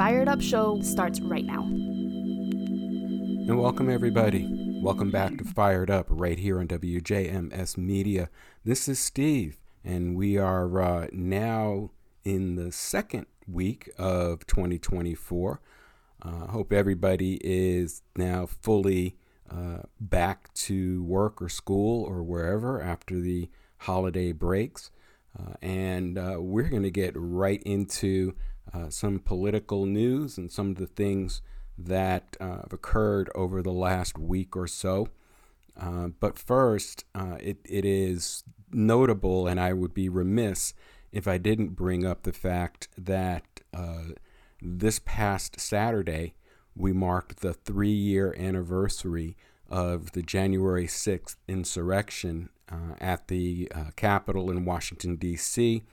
Fired Up Show starts right now. And welcome, everybody. Welcome back to Fired Up right here on WJMS Media. This is Steve, and we are uh, now in the second week of 2024. I uh, hope everybody is now fully uh, back to work or school or wherever after the holiday breaks. Uh, and uh, we're going to get right into uh, some political news and some of the things that uh, have occurred over the last week or so. Uh, but first, uh, it, it is notable, and I would be remiss if I didn't bring up the fact that this past Saturday, we marked the three year anniversary of the January 6th insurrection uh, at the uh, Capitol in Washington, D.C.,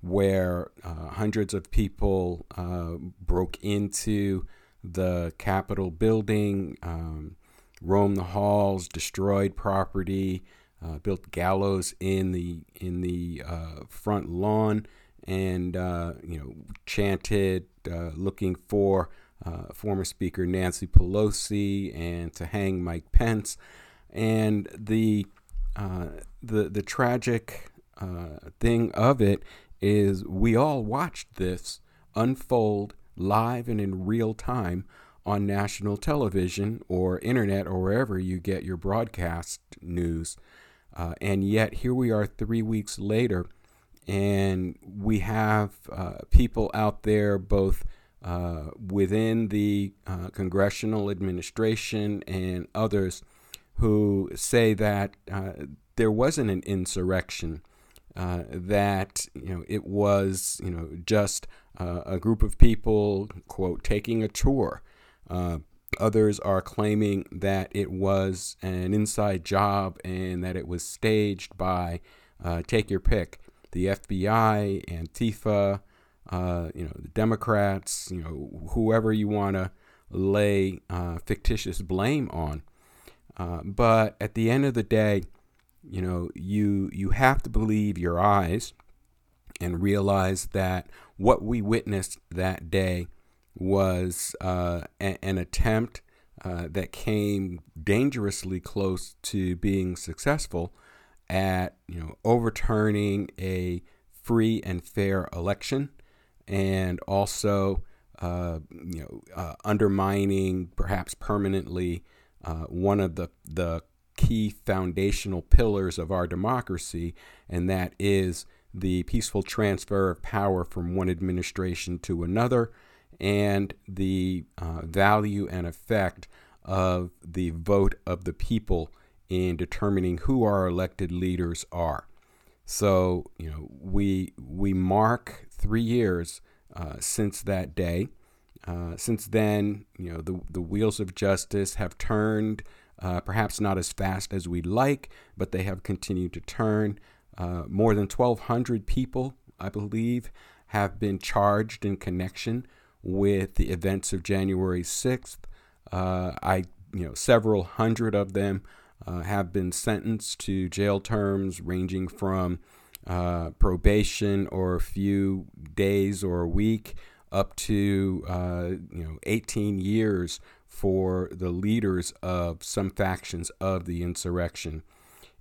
where uh, hundreds of people uh, broke into the Capitol building, um, roamed the halls, destroyed property, uh, built gallows in the in the uh, front lawn, and you know chanted, looking for former Speaker Nancy Pelosi and to hang Mike Pence, and the uh, the the tragic uh, thing of it is we all watched this unfold live and in real time on national television or internet or wherever you get your broadcast news. Uh, and yet here we are three weeks later, and we have uh, people out there both uh, within the uh, congressional administration and others who say that uh, there wasn't an insurrection, uh, that you know it was you know just uh, a group of people quote taking a tour. Uh, others are claiming that it was an inside job and that it was staged by uh, take your pick, the FBI, Antifa, uh, you know the Democrats, you know whoever you want to lay fictitious blame on. Uh, but at the end of the day, you know, you you have to believe your eyes and realize that what we witnessed that day was uh, a- an attempt uh, that came dangerously close to being successful at you know overturning a free and fair election and also uh, you know uh, undermining perhaps permanently uh, one of the, the key foundational pillars of our democracy, and that is the peaceful transfer of power from one administration to another and the uh, value and effect of the vote of the people in determining who our elected leaders are. So, you know, we we mark three years uh, since that day, uh, since then, you know, the, the wheels of justice have turned, uh, perhaps not as fast as we'd like, but they have continued to turn. Uh, more than 1,200 people, I believe, have been charged in connection with the events of January 6th. Uh, I, you know, several hundred of them uh, have been sentenced to jail terms ranging from probation or a few days or a week up to uh, you know 18 years for the leaders of some factions of the insurrection.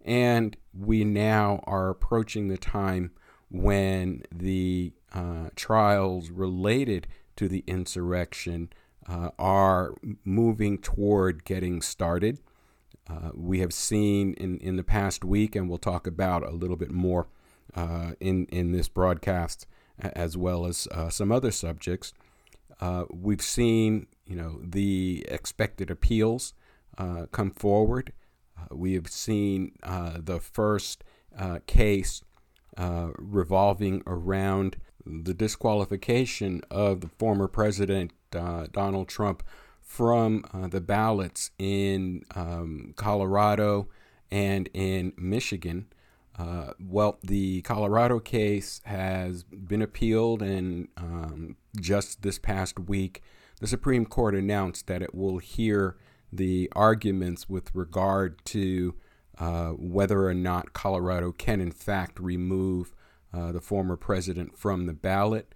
And we now are approaching the time when the uh, trials related to the insurrection uh, are moving toward getting started. Uh, we have seen in, in the past week, and we'll talk about a little bit more uh, in, in this broadcast, as well as uh, some other subjects. Uh, we've seen, you know, the expected appeals uh, come forward. Uh, we have seen uh, the first uh, case revolving around the disqualification of the former president Donald Trump from the ballots in um, Colorado and in Michigan. Uh, well, the Colorado case has been appealed, and um, just this past week, the Supreme Court announced that it will hear the arguments with regard to uh, whether or not Colorado can, in fact, remove uh, the former president from the ballot.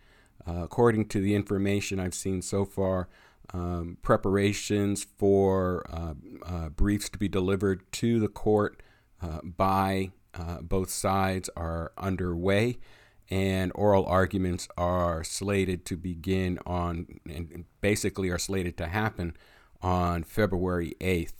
Uh, according to the information I've seen so far, um, preparations for uh, uh, briefs to be delivered to the court uh, by both sides are underway, and oral arguments are slated to begin on, and basically are slated to happen on February 8th.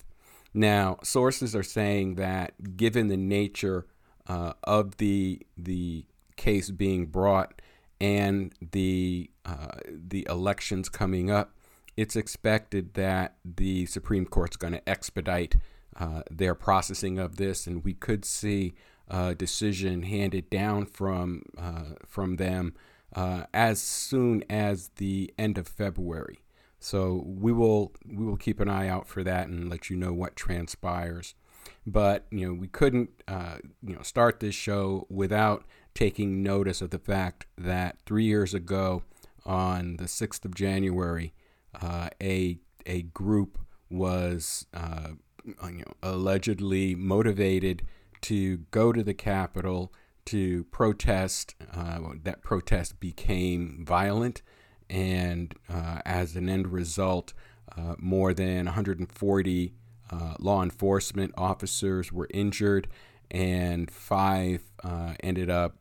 Now, sources are saying that given the nature uh, of the the case being brought and the uh, the elections coming up, it's expected that the Supreme Court's going to expedite uh, their processing of this, and we could see a decision handed down from uh, from them uh, as soon as the end of February. So we will we will keep an eye out for that and let you know what transpires. But you know we couldn't uh, you know start this show without taking notice of the fact that three years ago, on the sixth of January, uh, a a group was uh, you know, allegedly motivated to go to the Capitol to protest. Uh, that protest became violent, and uh, as an end result, uh, more than 140 uh, law enforcement officers were injured, and five ended up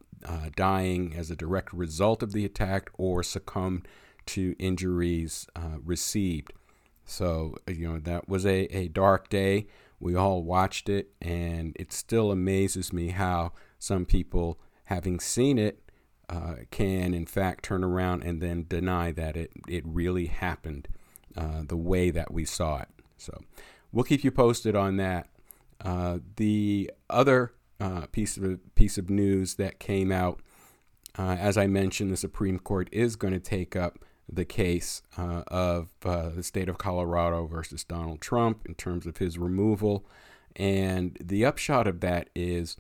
dying as a direct result of the attack or succumbed to injuries uh, received. So, you know, that was a, a dark day. We all watched it, and it still amazes me how some people, having seen it, uh, can in fact turn around and then deny that it, it really happened uh, the way that we saw it. So, we'll keep you posted on that. Uh, the other uh, piece of piece of news that came out, uh, as I mentioned, the Supreme Court is going to take up the case uh, of uh, the state of Colorado versus Donald Trump in terms of his removal. And the upshot of that is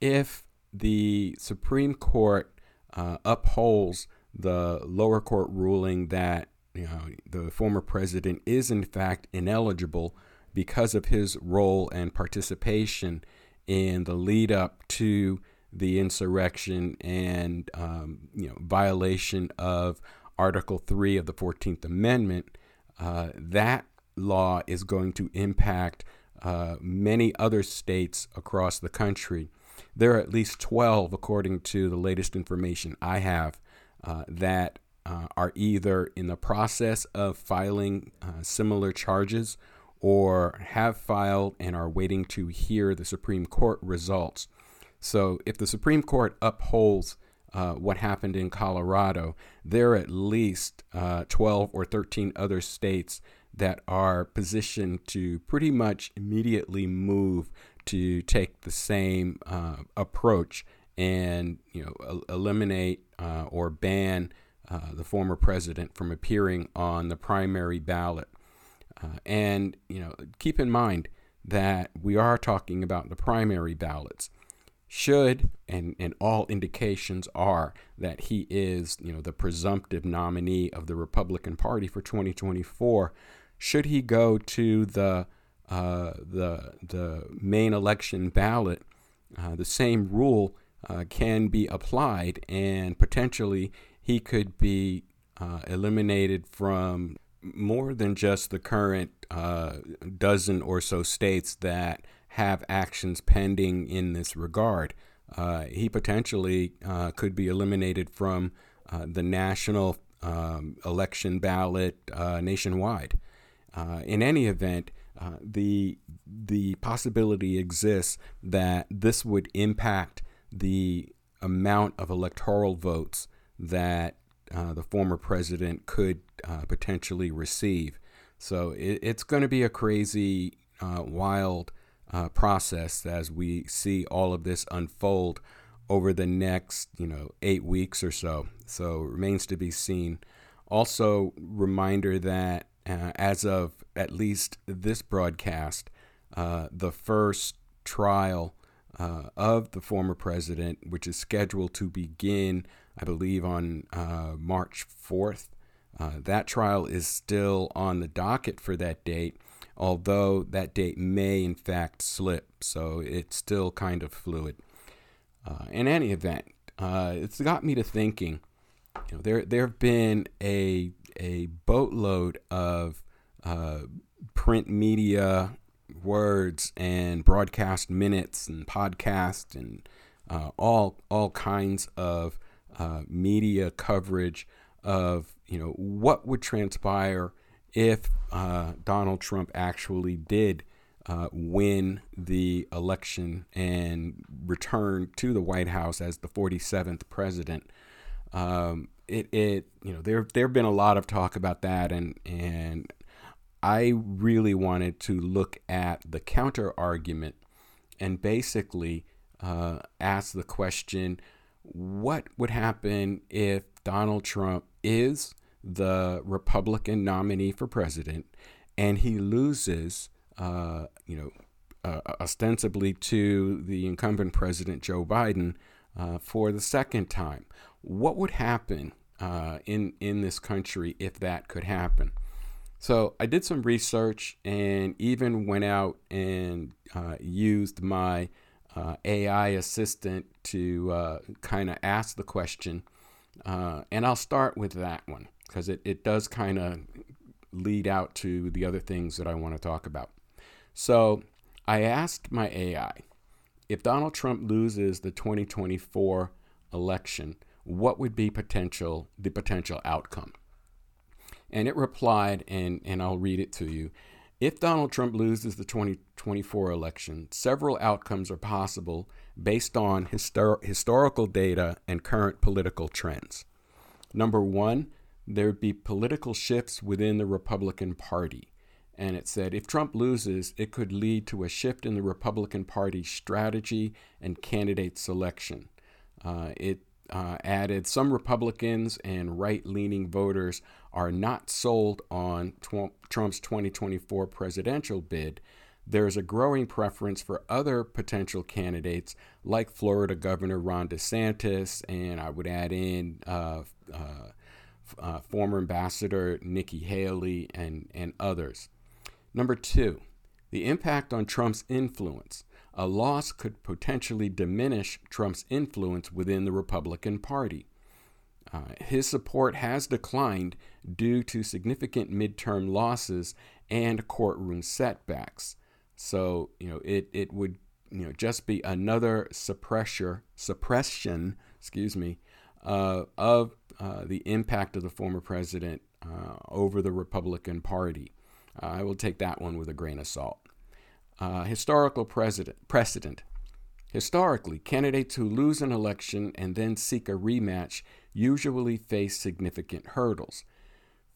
if the Supreme Court uh, upholds the lower court ruling that you know, the former president is in fact ineligible because of his role and participation in the lead up to the insurrection and um, you know violation of Article 3 of the 14th Amendment, uh, that law is going to impact uh, many other states across the country. There are at least 12, according to the latest information I have, uh, that uh, are either in the process of filing uh, similar charges or have filed and are waiting to hear the Supreme Court results. So, if the Supreme Court upholds uh, what happened in Colorado, there are at least uh, 12 or 13 other states that are positioned to pretty much immediately move to take the same uh, approach and you know el- eliminate uh, or ban uh, the former president from appearing on the primary ballot. and you know keep in mind that we are talking about the primary ballots should and, and all indications are that he is you know the presumptive nominee of the Republican Party for 2024 should he go to the uh, the the main election ballot uh, the same rule uh, can be applied and potentially he could be uh, eliminated from more than just the current uh, dozen or so states that have actions pending in this regard. Uh, he potentially uh, could be eliminated from uh, the national um, election ballot uh, nationwide. Uh, in any event, uh, the the possibility exists that this would impact the amount of electoral votes that the former president could potentially receive. So it, it's going to be a crazy, wild uh, process as we see all of this unfold over the next, you know, eight weeks or so. So remains to be seen. Also, reminder that uh, as of at least this broadcast, uh, the first trial uh, of the former president, which is scheduled to begin, I believe, on uh, March 4th. Uh, that trial is still on the docket for that date although that date may in fact slip, so it's still kind of fluid. Uh, in any event, uh, it's got me to thinking you know, there there have been a a boatload of uh, print media words and broadcast minutes and podcasts and uh, all all kinds of uh, media coverage of you know what would transpire if uh, Donald Trump actually did uh, win the election and return to the White House as the 47th president. Um, it, it you know there there have been a lot of talk about that and and I really wanted to look at the counter argument and basically uh, ask the question what would happen if Donald Trump is the Republican nominee for president and he loses, uh, you know, uh, ostensibly to the incumbent president Joe Biden uh, for the second time? What would happen uh, in in this country if that could happen? So I did some research and even went out and uh, used my uh, AI assistant to uh, kind of ask the question. Uh, and I'll start with that one because it, it does kind of lead out to the other things that I want to talk about. So I asked my AI if Donald Trump loses the 2024 election, what would be potential the potential outcome? And it replied, and, and I'll read it to you. If Donald Trump loses the 2024 election, several outcomes are possible based on histor- historical data and current political trends. Number one, there would be political shifts within the Republican Party. And it said if Trump loses, it could lead to a shift in the Republican Party's strategy and candidate selection. Uh, it uh, added some Republicans and right leaning voters are not sold on tw- Trump's 2024 presidential bid. There's a growing preference for other potential candidates like Florida Governor Ron DeSantis, and I would add in uh, uh, former Ambassador Nikki Haley and, and others. Number two, the impact on Trump's influence a loss could potentially diminish Trump's influence within the Republican Party. Uh, his support has declined due to significant midterm losses and courtroom setbacks. So, you know, it, it would, you know, just be another suppressor, suppression, excuse me, uh, of uh, the impact of the former president uh, over the Republican Party. Uh, I will take that one with a grain of salt. Uh, historical precedent, precedent. Historically, candidates who lose an election and then seek a rematch usually face significant hurdles.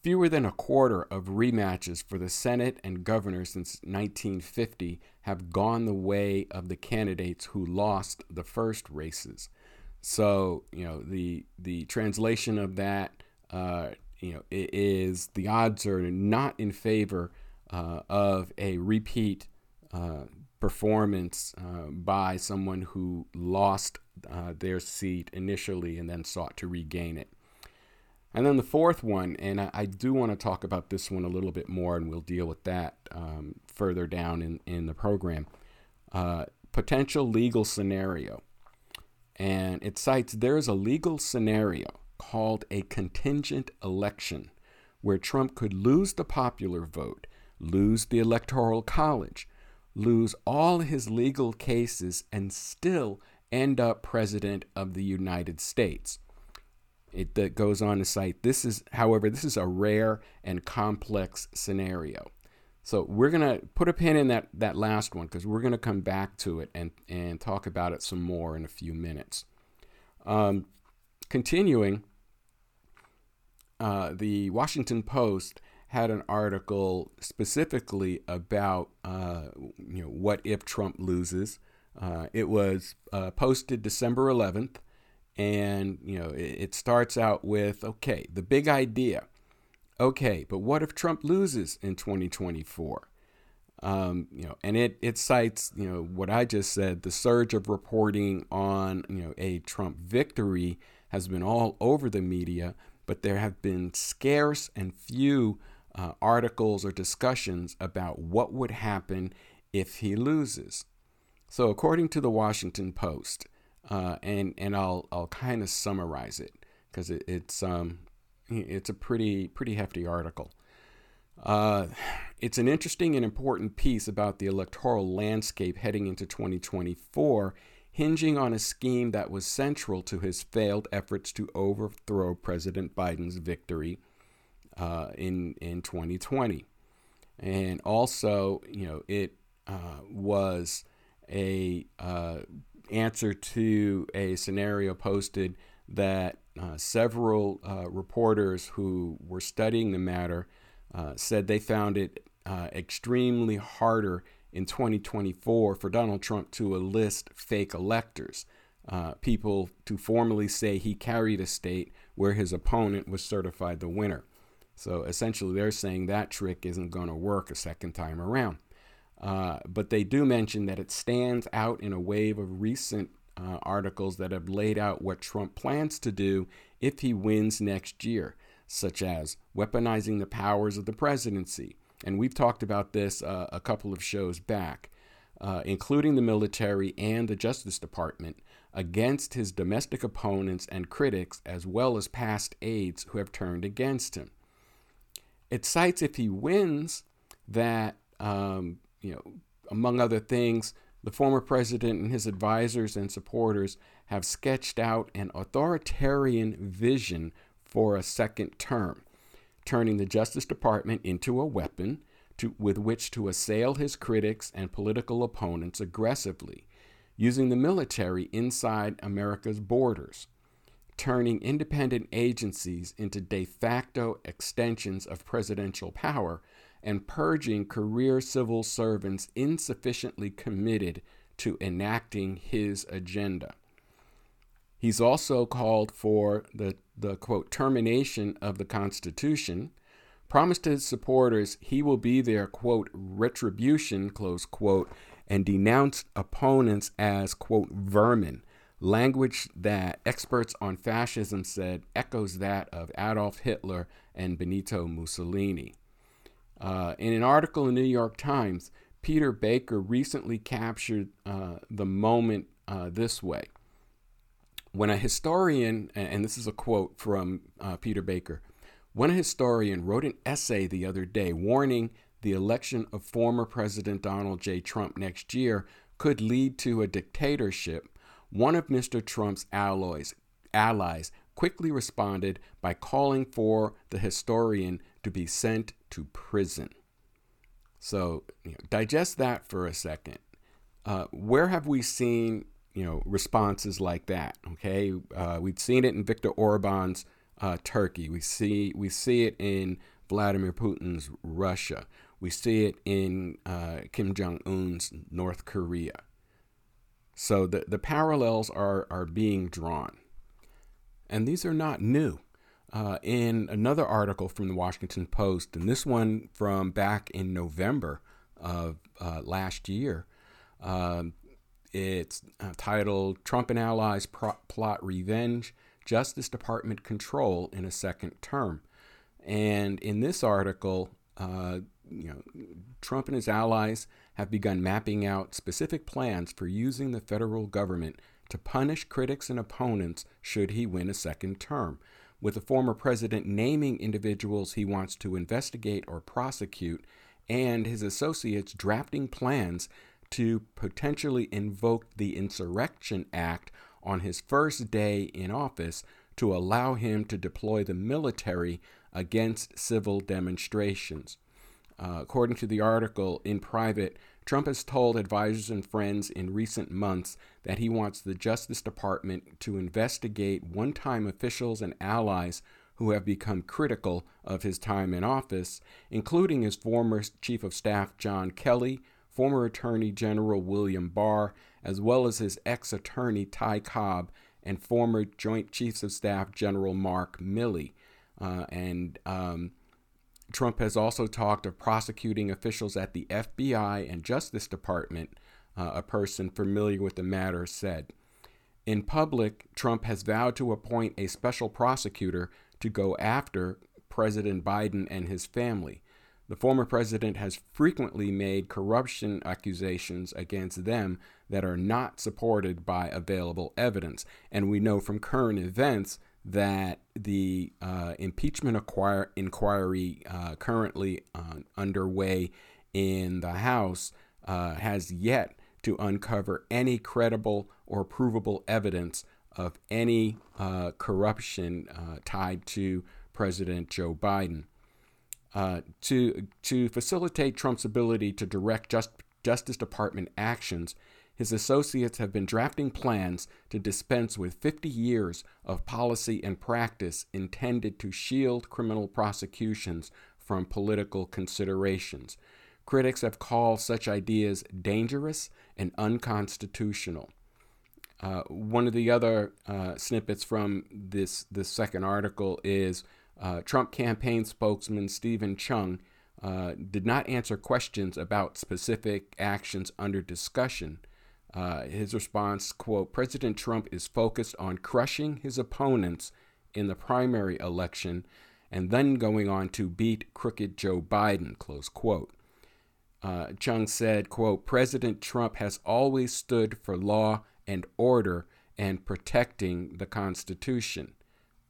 Fewer than a quarter of rematches for the Senate and governor since 1950 have gone the way of the candidates who lost the first races. So, you know, the the translation of that, uh, you know, is the odds are not in favor uh, of a repeat uh, performance uh, by someone who lost uh, their seat initially and then sought to regain it. And then the fourth one, and I, I do want to talk about this one a little bit more, and we'll deal with that um, further down in, in the program. Uh, potential legal scenario. And it cites there is a legal scenario called a contingent election where Trump could lose the popular vote, lose the electoral college, lose all his legal cases, and still end up president of the United States. It goes on to cite this is, however, this is a rare and complex scenario. So we're gonna put a pin in that that last one because we're gonna come back to it and and talk about it some more in a few minutes. Um, continuing, uh, the Washington Post had an article specifically about uh, you know what if Trump loses. Uh, it was uh, posted December 11th, and you know it, it starts out with okay, the big idea. Okay, but what if Trump loses in 2024? Um, you know, and it it cites you know what I just said. The surge of reporting on you know a Trump victory has been all over the media, but there have been scarce and few uh, articles or discussions about what would happen if he loses. So, according to the Washington Post, uh, and and I'll I'll kind of summarize it because it, it's um, it's a pretty pretty hefty article. Uh, it's an interesting and important piece about the electoral landscape heading into 2024, hinging on a scheme that was central to his failed efforts to overthrow President Biden's victory uh, in in 2020, and also, you know, it uh, was a uh, answer to a scenario posted that uh, several uh, reporters who were studying the matter uh, said they found it uh, extremely harder in 2024 for Donald Trump to enlist fake electors, uh, people to formally say he carried a state where his opponent was certified the winner. So essentially, they're saying that trick isn't going to work a second time around. Uh, but they do mention that it stands out in a wave of recent uh, articles that have laid out what Trump plans to do if he wins next year, such as weaponizing the powers of the presidency. And we've talked about this uh, a couple of shows back, uh, including the military and the Justice Department, against his domestic opponents and critics, as well as past aides who have turned against him. It cites if he wins that, um, you know, among other things, the former president and his advisors and supporters have sketched out an authoritarian vision for a second term, turning the Justice Department into a weapon to, with which to assail his critics and political opponents aggressively, using the military inside America's borders, turning independent agencies into de facto extensions of presidential power and purging career civil servants insufficiently committed to enacting his agenda. He's also called for the, the quote termination of the Constitution, promised his supporters he will be their quote retribution, close quote, and denounced opponents as quote vermin, language that experts on fascism said echoes that of Adolf Hitler and Benito Mussolini. Uh, in an article in the New York Times, Peter Baker recently captured uh, the moment uh, this way. When a historian, and this is a quote from uh, Peter Baker, when a historian wrote an essay the other day warning the election of former President Donald J. Trump next year could lead to a dictatorship, one of Mr. Trump's allies, allies quickly responded by calling for the historian to be sent to prison. So you know, digest that for a second. Uh, where have we seen you know responses like that? Okay, uh, we've seen it in Viktor Orban's uh, Turkey. We see we see it in Vladimir Putin's Russia. We see it in uh, Kim Jong Un's North Korea. So the the parallels are are being drawn, and these are not new uh, in another article from the Washington Post, and this one from back in November of uh, last year. Um, it's uh, titled Trump and Allies Pro- Plot Revenge, Justice Department Control in a Second Term. And in this article, uh, you know, Trump and his allies have begun mapping out specific plans for using the federal government to punish critics and opponents should he win a second term with the former president naming individuals he wants to investigate or prosecute, and his associates drafting plans to potentially invoke the Insurrection Act on his first day in office to allow him to deploy the military against civil demonstrations. Uh, according to the article in private, Trump has told advisors and friends in recent months that he wants the Justice Department to investigate one time officials and allies who have become critical of his time in office, including his former Chief of Staff John Kelly, former Attorney General William Barr, as well as his ex attorney Ty Cobb and former Joint Chiefs of Staff General Mark Milley. Uh, and um, Trump has also talked of prosecuting officials at the FBI and Justice Department, uh, a person familiar with the matter said. In public, Trump has vowed to appoint a special prosecutor to go after President Biden and his family. The former president has frequently made corruption accusations against them that are not supported by available evidence. And we know from current events that the uh, impeachment inquiry uh, currently uh, underway in the House uh, has yet to uncover any credible or provable evidence of any uh, corruption uh, tied to President Joe Biden. to, to facilitate Trump's ability to direct just, Justice Department actions, his associates have been drafting plans to dispense with 50 years of policy and practice intended to shield criminal prosecutions from political considerations. Critics have called such ideas dangerous and unconstitutional. Uh, one of the other uh, snippets from this, this second article is uh, Trump campaign spokesman Steven Cheung uh, did not answer questions about specific actions under discussion uh, his response, quote, President Trump is focused on crushing his opponents in the primary election and then going on to beat crooked Joe Biden, close quote. Uh, Cheung said, quote, President Trump has always stood for law and order and protecting the Constitution.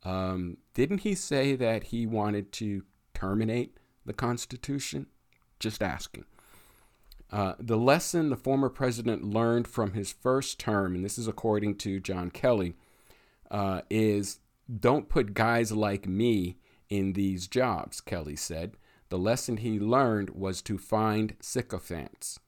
Um, didn't he say that he wanted to terminate the Constitution? Just asking. Uh, the lesson the former president learned from his first term, and this is according to John Kelly, uh, is don't put guys like me in these jobs, Kelly said. The lesson he learned was to find sycophants.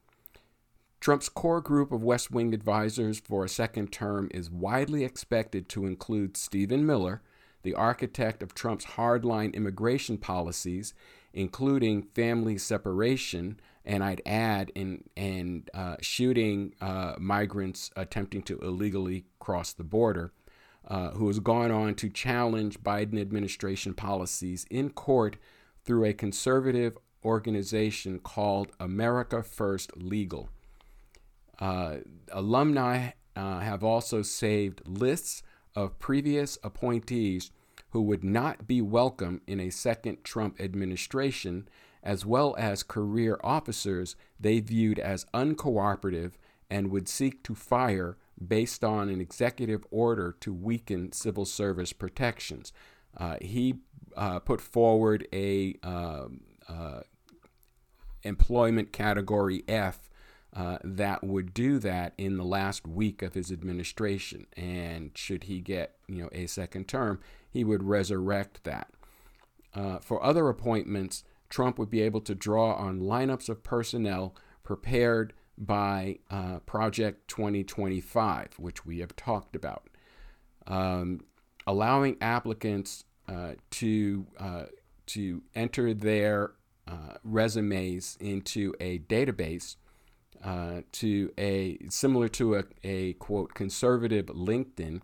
Trump's core group of West Wing advisors for a second term is widely expected to include Stephen Miller, the architect of Trump's hardline immigration policies, including family separation, and I'd add in and uh, shooting uh, migrants attempting to illegally cross the border, uh, who has gone on to challenge Biden administration policies in court through a conservative organization called America First Legal. Uh, alumni uh, have also saved lists of previous appointees who would not be welcome in a second Trump administration as well as career officers they viewed as uncooperative and would seek to fire based on an executive order to weaken civil service protections. Uh, he uh, put forward a um, uh, employment category F uh, that would do that in the last week of his administration. And should he get you know a second term, he would resurrect that. Uh, for other appointments, Trump would be able to draw on lineups of personnel prepared by uh, Project 2025, which we have talked about, um, allowing applicants uh, to uh, to enter their uh, resumes into a database uh, to a similar to a, a quote conservative LinkedIn,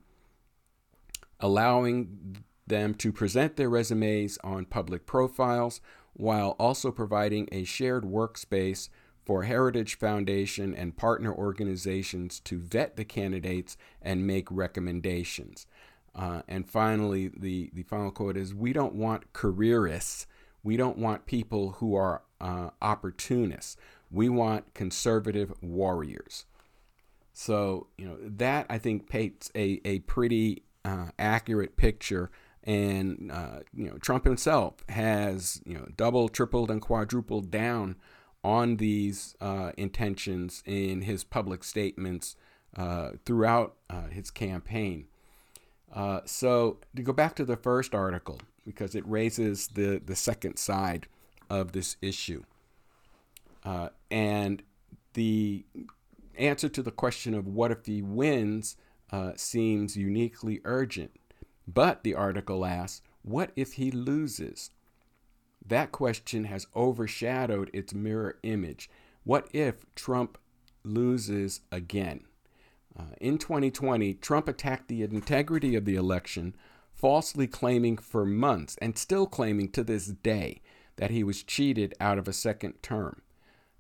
allowing them to present their resumes on public profiles while also providing a shared workspace for Heritage Foundation and partner organizations to vet the candidates and make recommendations. Uh, and finally, the, the final quote is We don't want careerists. We don't want people who are uh, opportunists. We want conservative warriors. So, you know, that I think paints a, a pretty uh, accurate picture and uh, you know Trump himself has you know doubled, tripled, and quadrupled down on these uh, intentions in his public statements uh, throughout uh, his campaign. Uh, so to go back to the first article because it raises the the second side of this issue, uh, and the answer to the question of what if he wins seems uniquely urgent but, the article asks, what if he loses? That question has overshadowed its mirror image. What if Trump loses again? Uh, in 2020, Trump attacked the integrity of the election, falsely claiming for months and still claiming to this day that he was cheated out of a second term.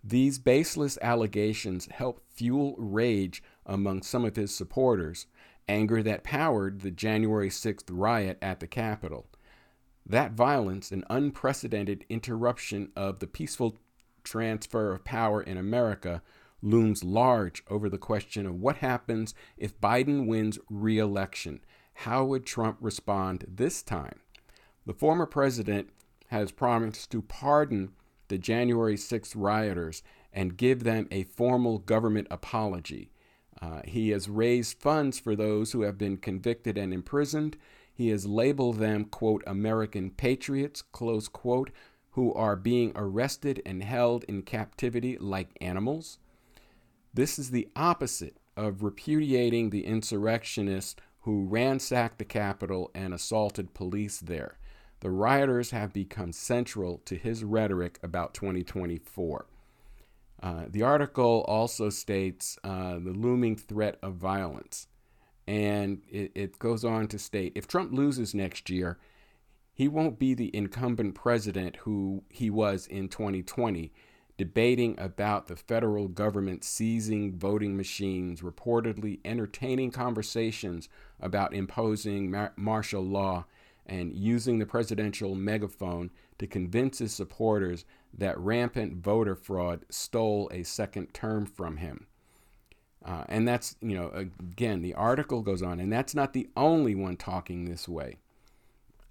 These baseless allegations help fuel rage among some of his supporters anger that powered the January 6th riot at the Capitol. That violence, an unprecedented interruption of the peaceful transfer of power in America, looms large over the question of what happens if Biden wins re election. How would Trump respond this time? The former president has promised to pardon the January 6th rioters and give them a formal government apology. Uh, he has raised funds for those who have been convicted and imprisoned. He has labeled them, quote, American patriots, close quote, who are being arrested and held in captivity like animals. This is the opposite of repudiating the insurrectionists who ransacked the Capitol and assaulted police there. The rioters have become central to his rhetoric about 2024. Uh, the article also states uh, the looming threat of violence. And it, it goes on to state if Trump loses next year, he won't be the incumbent president who he was in 2020, debating about the federal government seizing voting machines, reportedly entertaining conversations about imposing mar- martial law, and using the presidential megaphone to convince his supporters that rampant voter fraud stole a second term from him. Uh, and that's, you know, again, the article goes on, and that's not the only one talking this way.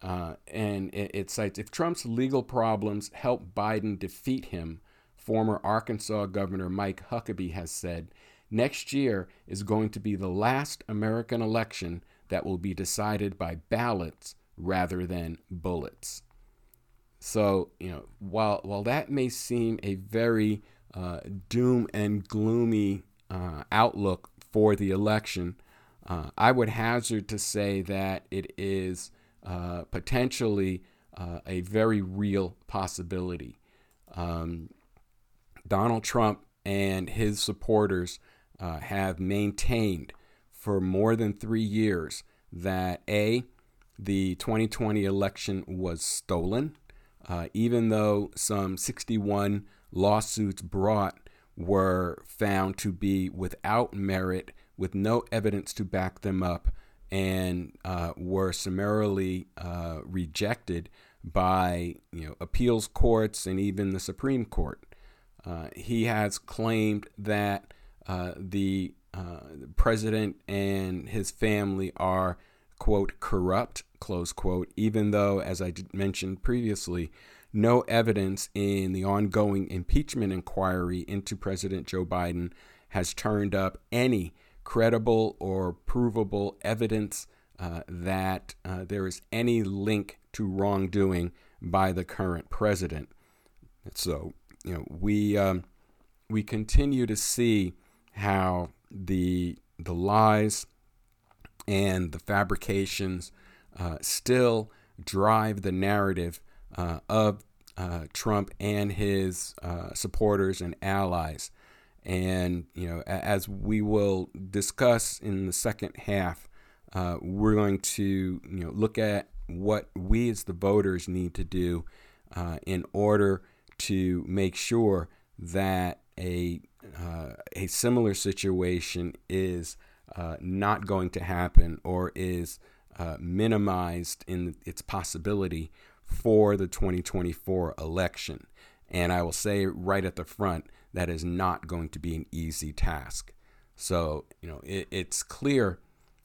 Uh, and it, it, cites if Trump's legal problems help Biden defeat him, former Arkansas Governor Mike Huckabee has said, next year is going to be the last American election that will be decided by ballots rather than bullets. So, you know, while, while that may seem a very uh, doom and gloomy uh, outlook for the election, uh, I would hazard to say that it is uh, potentially uh, a very real possibility. Um, Donald Trump and his supporters uh, have maintained for more than three years that A, the 2020 election was stolen, uh, even though some 61 lawsuits brought were found to be without merit, with no evidence to back them up, and uh, were summarily uh, rejected by you know appeals courts and even the Supreme Court. Uh, he has claimed that uh, the president and his family are quote corrupt close quote even though as i mentioned previously no evidence in the ongoing impeachment inquiry into president joe biden has turned up any credible or provable evidence uh, that uh, there is any link to wrongdoing by the current president. So, you know, we um, we continue to see how the the lies and the fabrications uh, still drive the narrative uh, of uh, Trump and his uh, supporters and allies. And you know, as we will discuss in the second half, uh, we're going to you know look at what we as the voters need to do in order to make sure that a uh, a similar situation is uh, not going to happen or is uh, minimized in its possibility for the 2024 election. And I will say right at the front that is not going to be an easy task. So, you know, it, it's clear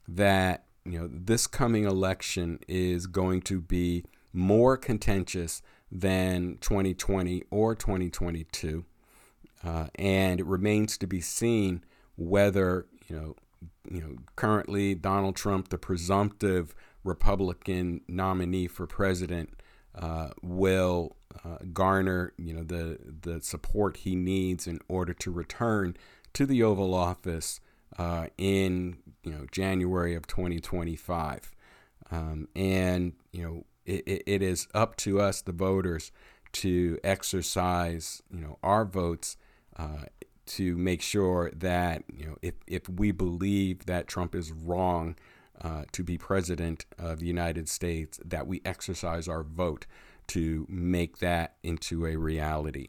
that, you know, this coming election is going to be more contentious than 2020 or 2022. Uh, and it remains to be seen whether, you know, you know, currently Donald Trump, the presumptive Republican nominee for president, uh, will uh, garner you know the the support he needs in order to return to the Oval Office uh, in you know January of 2025, um, and you know it, it is up to us the voters to exercise you know our votes uh, to make sure that you know if if we believe that Trump is wrong. Uh, to be president of the United States, that we exercise our vote to make that into a reality.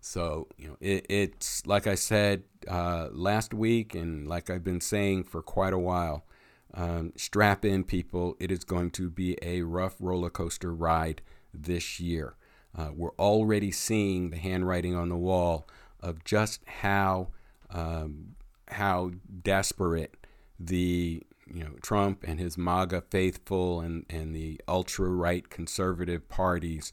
So, you know, it, it's like I said uh, last week, and like I've been saying for quite a while um, strap in, people. It is going to be a rough roller coaster ride this year. Uh, we're already seeing the handwriting on the wall of just how um, how desperate the you know Trump and his MAGA faithful and and the ultra right conservative parties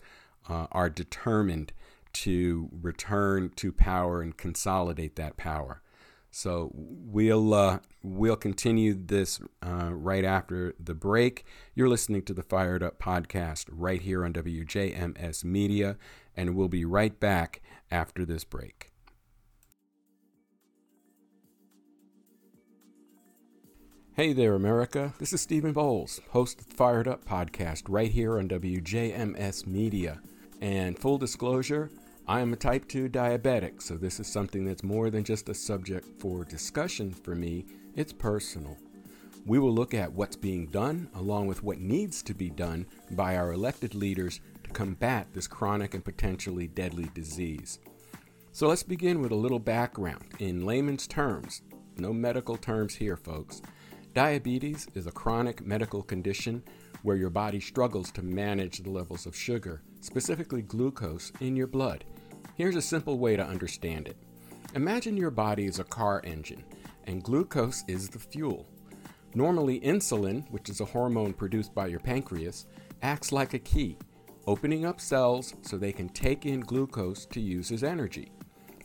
uh, are determined to return to power and consolidate that power. So we'll uh, we'll continue this uh, right after the break. You're listening to the Fired Up podcast right here on WJMS Media, and we'll be right back after this break. Hey there, America. This is Stephen Bowles, host of the Fired Up podcast right here on WJMS Media. And full disclosure, I am a type 2 diabetic, so this is something that's more than just a subject for discussion for me, it's personal. We will look at what's being done along with what needs to be done by our elected leaders to combat this chronic and potentially deadly disease. So let's begin with a little background. In layman's terms, no medical terms here, folks. Diabetes is a chronic medical condition where your body struggles to manage the levels of sugar, specifically glucose, in your blood. Here's a simple way to understand it. Imagine your body is a car engine, and glucose is the fuel. Normally, insulin, which is a hormone produced by your pancreas, acts like a key, opening up cells so they can take in glucose to use as energy.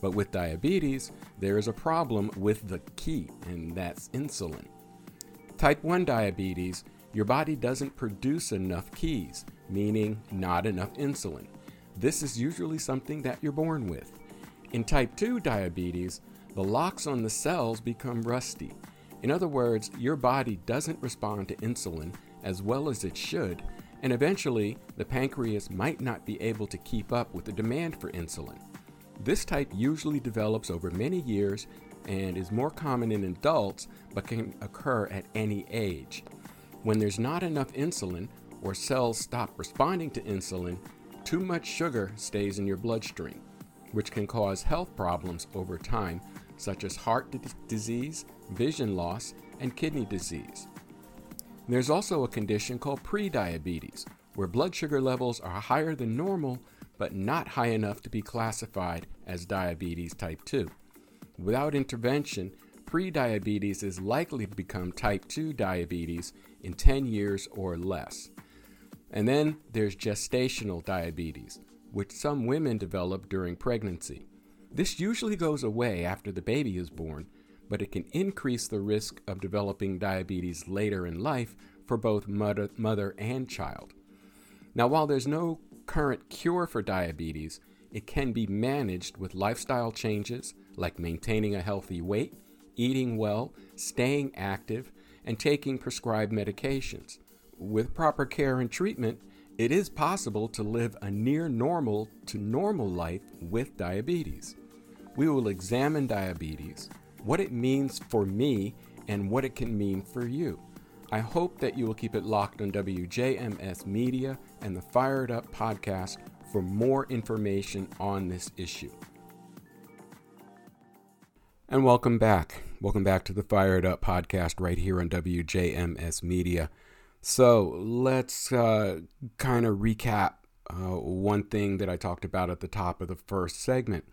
But with diabetes, there is a problem with the key, and that's insulin. Type 1 diabetes, your body doesn't produce enough keys, meaning not enough insulin. This is usually something that you're born with. In type 2 diabetes, the locks on the cells become rusty. In other words, your body doesn't respond to insulin as well as it should, and eventually the pancreas might not be able to keep up with the demand for insulin. This type usually develops over many years and is more common in adults but can occur at any age. When there's not enough insulin or cells stop responding to insulin, too much sugar stays in your bloodstream, which can cause health problems over time, such as heart d- disease, vision loss, and kidney disease. There's also a condition called prediabetes, where blood sugar levels are higher than normal but not high enough to be classified as diabetes type 2. Without intervention, prediabetes is likely to become type 2 diabetes in 10 years or less. And then there's gestational diabetes, which some women develop during pregnancy. This usually goes away after the baby is born, but it can increase the risk of developing diabetes later in life for both mother, mother and child. Now, while there's no current cure for diabetes, it can be managed with lifestyle changes like maintaining a healthy weight, eating well, staying active, and taking prescribed medications. With proper care and treatment, it is possible to live a near normal to normal life with diabetes. We will examine diabetes, what it means for me, and what it can mean for you. I hope that you will keep it locked on WJMS Media and the Fired Up podcast for more information on this issue. And welcome back. Welcome back to the Fired Up podcast right here on WJMS Media. So let's uh, kind of recap uh, one thing that I talked about at the top of the first segment.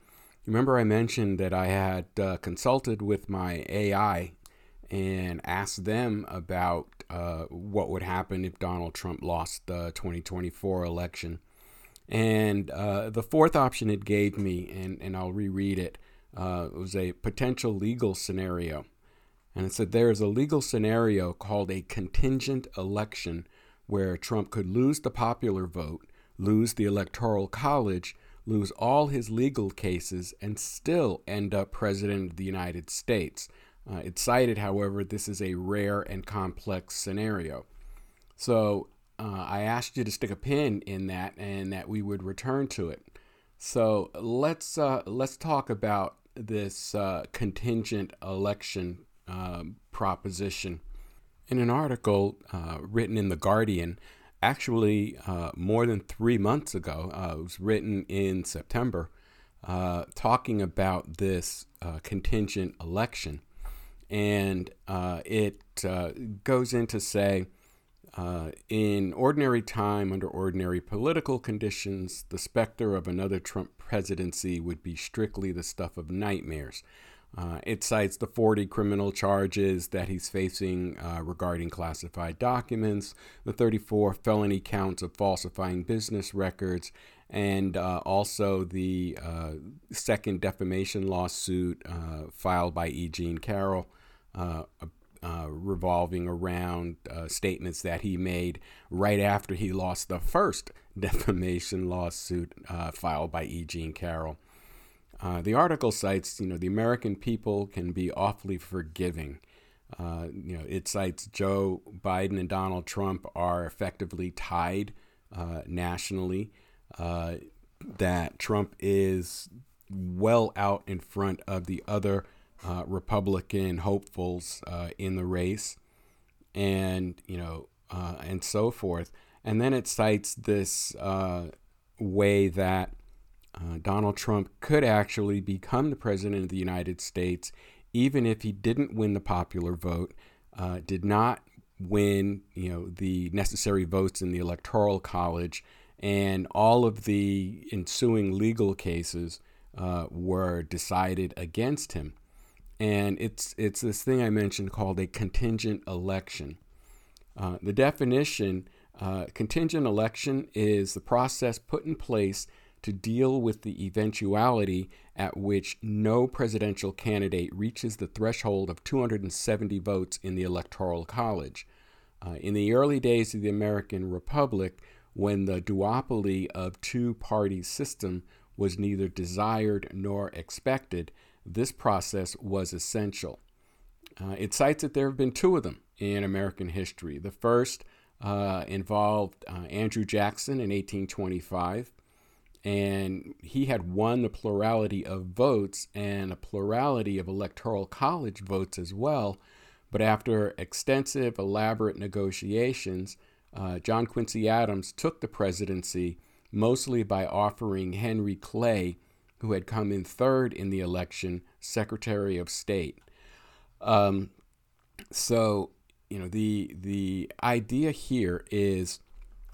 Remember, I mentioned that I had uh, consulted with my AI and asked them about uh, what would happen if Donald Trump lost the 2024 election. And uh, the fourth option it gave me, and, and I'll reread it, uh, was a potential legal scenario. And it said there is a legal scenario called a contingent election where Trump could lose the popular vote, lose the electoral college, lose all his legal cases, and still end up president of the United States. Uh, it cited, however, this is a rare and complex scenario. So uh, I asked you to stick a pin in that, and that we would return to it. So let's uh, let's talk about this uh, contingent election uh, proposition. In an article uh, written in The Guardian, actually uh, more than three months ago, it was written in September, talking about this contingent election. And it goes into say, in ordinary time, under ordinary political conditions, the specter of another Trump presidency would be strictly the stuff of nightmares. Uh, it cites the 40 criminal charges that he's facing uh, regarding classified documents, the 34 felony counts of falsifying business records, and uh, also the uh, second defamation lawsuit uh, filed by E. Jean Carroll. Uh, revolving around statements that he made right after he lost the first defamation lawsuit filed by E. Jean Carroll. Uh, the article cites, you know, the American people can be awfully forgiving. Uh, you know, it cites Joe Biden and Donald Trump are effectively tied uh, nationally. Uh, that Trump is well out in front of the other uh, Republican hopefuls uh, in the race, and you know, and so forth. And then it cites this way that uh, Donald Trump could actually become the president of the United States, even if he didn't win the popular vote, uh, did not win, you know, the necessary votes in the electoral college, and all of the ensuing legal cases uh, were decided against him. And it's it's this thing I mentioned called a contingent election. Uh, the definition, uh, contingent election, is the process put in place to deal with the eventuality at which no presidential candidate reaches the threshold of 270 votes in the Electoral College. Uh, in the early days of the American Republic, when the duopoly of two party system was neither desired nor expected, this process was essential. Uh, it cites that there have been two of them in American history. The first uh, involved uh, Andrew Jackson in 1825 and he had won the plurality of votes and a plurality of electoral college votes as well. But after extensive, elaborate negotiations, uh, John Quincy Adams took the presidency mostly by offering Henry Clay, who had come in third in the election, Secretary of State. Um, so, you know, the the idea here is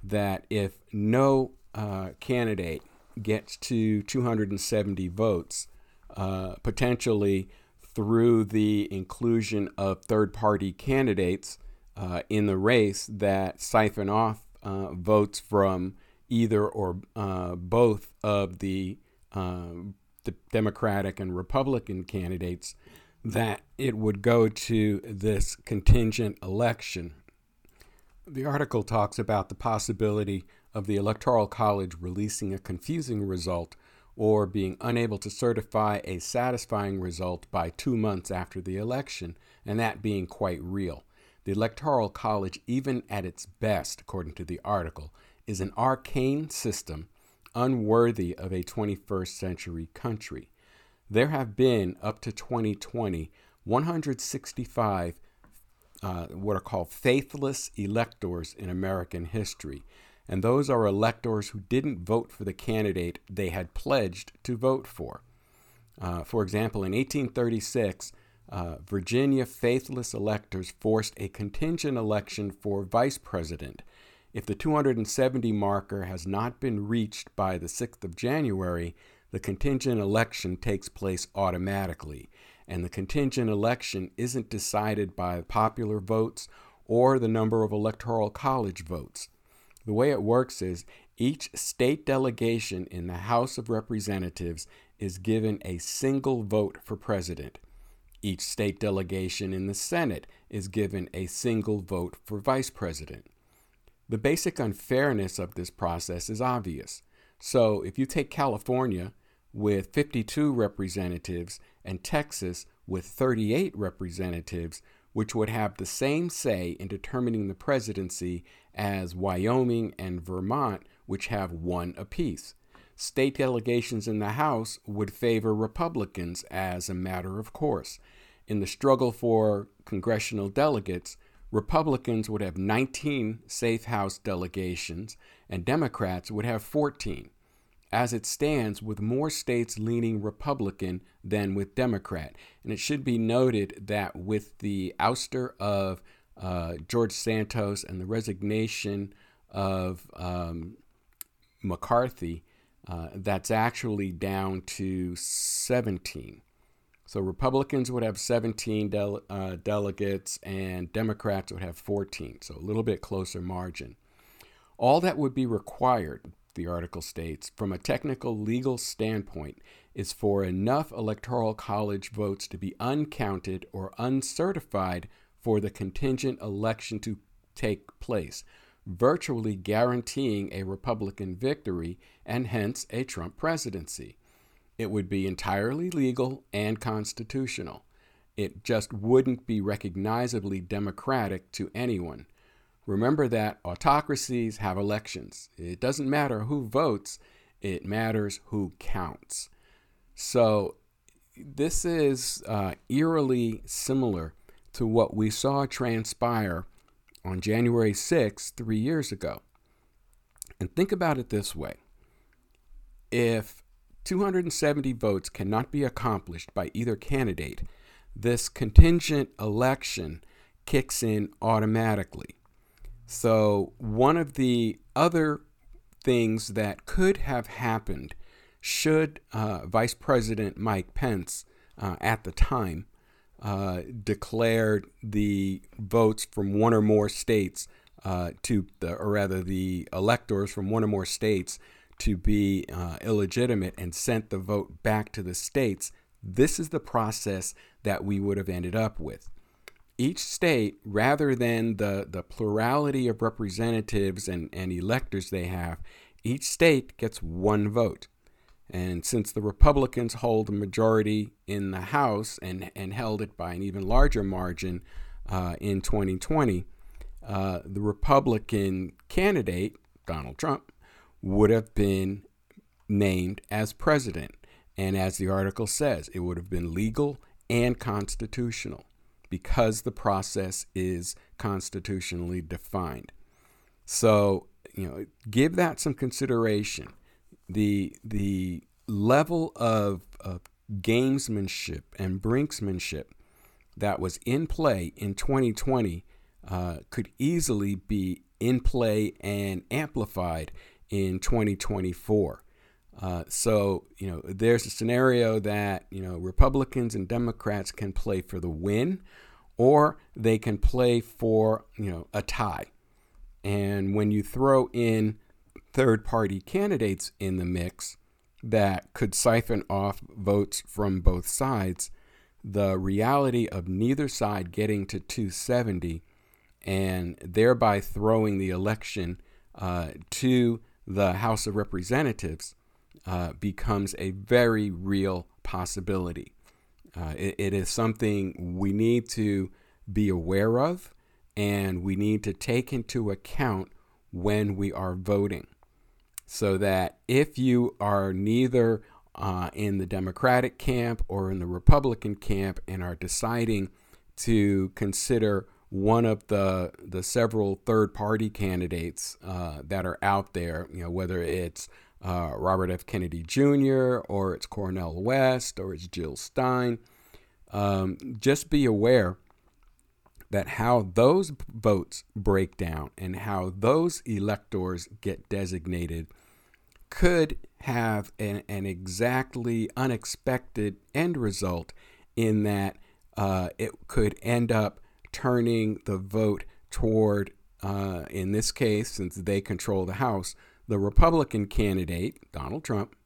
that if no uh, candidate gets to 270 votes, uh, potentially through the inclusion of third party candidates uh, in the race that siphon off uh, votes from either or uh, both of the, um, the Democratic and Republican candidates, that it would go to this contingent election. The article talks about the possibility of the Electoral College releasing a confusing result or being unable to certify a satisfying result by two months after the election, and that being quite real. The Electoral College, even at its best, according to the article, is an arcane system unworthy of a 21st century country. There have been, up to 2020, 165 uh, what are called faithless electors in American history and those are electors who didn't vote for the candidate they had pledged to vote for. Uh, for example, in 1836, uh, Virginia faithless electors forced a contingent election for vice president. If the 270 marker has not been reached by the 6th of January, the contingent election takes place automatically. And the contingent election isn't decided by popular votes or the number of electoral college votes. The way it works is each state delegation in the House of Representatives is given a single vote for president. Each state delegation in the Senate is given a single vote for vice president. The basic unfairness of this process is obvious. So, if you take California with 52 representatives and Texas with 38 representatives, which would have the same say in determining the presidency as Wyoming and Vermont, which have one apiece. State delegations in the House would favor Republicans as a matter of course. In the struggle for congressional delegates, Republicans would have 19 safe House delegations, and Democrats would have 14 as it stands, with more states leaning Republican than with Democrat. And it should be noted that with the ouster of uh, George Santos and the resignation of um, McCarthy, uh, that's actually down to 17. So Republicans would have 17 dele- uh, delegates and Democrats would have 14, so a little bit closer margin. All that would be required, the article states, from a technical legal standpoint, is for enough electoral college votes to be uncounted or uncertified for the contingent election to take place, virtually guaranteeing a Republican victory and hence a Trump presidency. It would be entirely legal and constitutional. It just wouldn't be recognizably democratic to anyone. Remember that autocracies have elections. It doesn't matter who votes, it matters who counts. So, this is uh, eerily similar to what we saw transpire on January 6, three years ago. And think about it this way if 270 votes cannot be accomplished by either candidate, this contingent election kicks in automatically. So, one of the other things that could have happened should uh, Vice President Mike Pence uh, at the time uh, declared the votes from one or more states uh, to the, or rather the electors from one or more states to be uh, illegitimate and sent the vote back to the states, this is the process that we would have ended up with. Each state, rather than the, the plurality of representatives and, and electors they have, each state gets one vote. And since the Republicans hold a majority in the House and, and held it by an even larger margin uh, in 2020, uh, the Republican candidate, Donald Trump, would have been named as president. And as the article says, it would have been legal and constitutional because the process is constitutionally defined. So, you know, give that some consideration the the level of, of gamesmanship and brinksmanship that was in play in 2020 uh, could easily be in play and amplified in 2024. Uh, so, you know, there's a scenario that, you know, Republicans and Democrats can play for the win or they can play for, you know, a tie. And when you throw in third party candidates in the mix that could siphon off votes from both sides, the reality of neither side getting to 270 and thereby throwing the election uh, to the House of Representatives uh, becomes a very real possibility. Uh, it, it is something we need to be aware of and we need to take into account when we are voting so that if you are neither uh, in the Democratic camp or in the Republican camp and are deciding to consider one of the the several third party candidates uh, that are out there, you know, whether it's uh, Robert F. Kennedy Jr. or it's Cornel West or it's Jill Stein, um, just be aware that how those votes break down and how those electors get designated could have an, an exactly unexpected end result in that uh, it could end up turning the vote toward, uh, in this case, since they control the House, the Republican candidate, Donald Trump,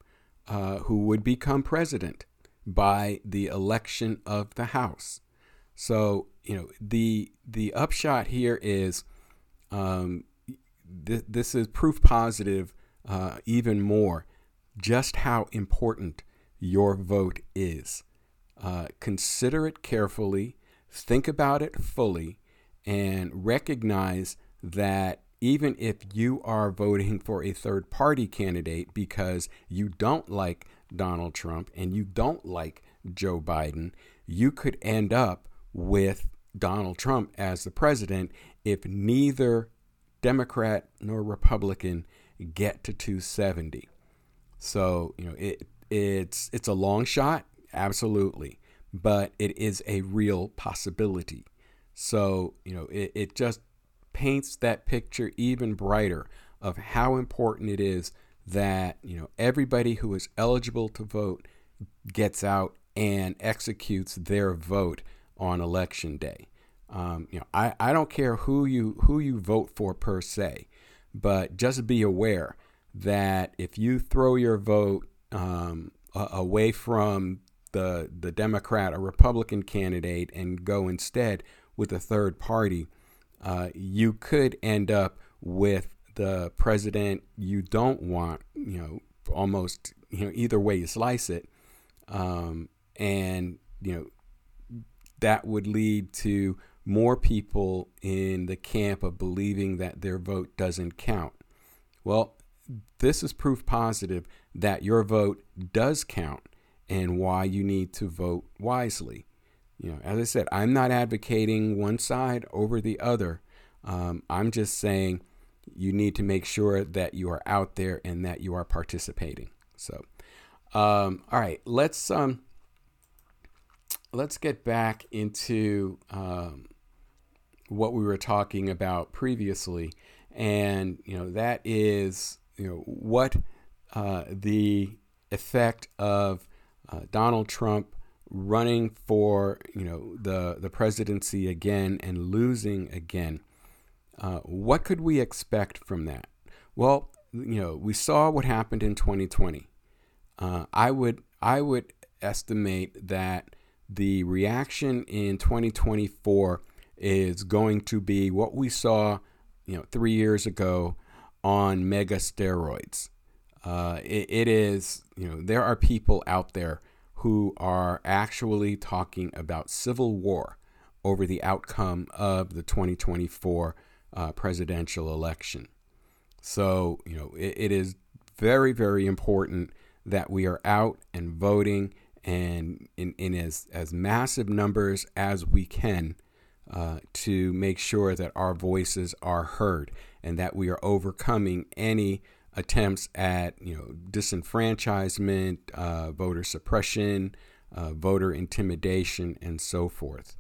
uh, who would become president by the election of the House. So, you know, the the upshot here is um, th- this is proof positive uh, even more just how important your vote is. Uh, consider it carefully, think about it fully, and recognize that even if you are voting for a third party candidate because you don't like Donald Trump and you don't like Joe Biden, you could end up with Donald Trump as the president if neither Democrat nor Republican get to 270. So, you know, it it's it's a long shot, absolutely, but it is a real possibility. So, you know, it, it just paints that picture even brighter of how important it is that, you know, everybody who is eligible to vote gets out and executes their vote on election day. Um, you know, I, I don't care who you who you vote for per se, but just be aware that if you throw your vote um, away from the the Democrat or Republican candidate and go instead with a third party, uh, you could end up with the president you don't want. You know, almost you know either way you slice it, um, and you know that would lead to more people in the camp of believing that their vote doesn't count. Well, this is proof positive that your vote does count and why you need to vote wisely. You know, as I said, I'm not advocating one side over the other. Um, I'm just saying you need to make sure that you are out there and that you are participating. So, um, all right, let's um, let's get back into um, what we were talking about previously, and you know that is you know what uh, the effect of uh, Donald Trump running for you know the the presidency again and losing again. Uh, what could we expect from that? Well, you know, we saw what happened in 2020. Uh, I would I would estimate that the reaction in 2024 is going to be what we saw, you know, three years ago on mega steroids. Uh, it, it is, you know, there are people out there who are actually talking about civil war over the outcome of the 2024 uh, presidential election. So, you know, it, it is very, very important that we are out and voting and in, in as, as massive numbers as we can uh, to make sure that our voices are heard and that we are overcoming any attempts at you know disenfranchisement, uh, voter suppression, uh, voter intimidation, and so forth.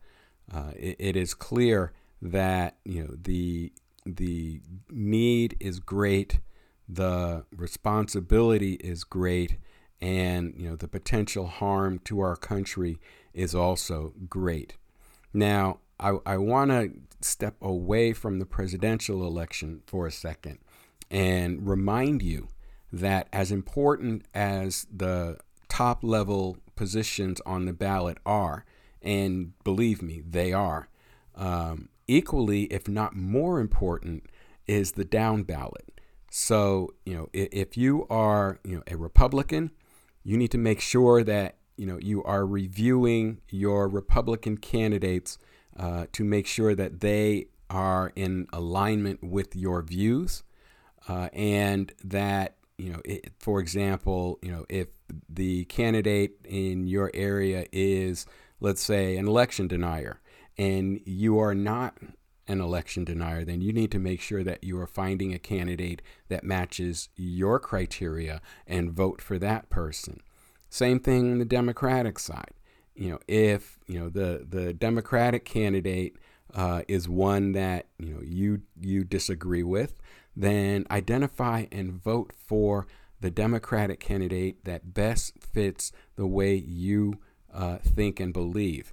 Uh, it, it is clear that you know the the need is great, the responsibility is great, and you know the potential harm to our country is also great. Now, I, I want to step away from the presidential election for a second and remind you that as important as the top level positions on the ballot are, and believe me, they are, um, equally, if not more important, is the down ballot. So, you know, if, if you are, you know, a Republican, you need to make sure that, you know, you are reviewing your Republican candidates uh, to make sure that they are in alignment with your views uh, and that you know it, for example you know if the candidate in your area is let's say an election denier and you are not an election denier then you need to make sure that you are finding a candidate that matches your criteria and vote for that person. Same thing on the democratic side. You know if you know the the democratic candidate uh, is one that you know you you disagree with then identify and vote for the Democratic candidate that best fits the way you uh, think and believe.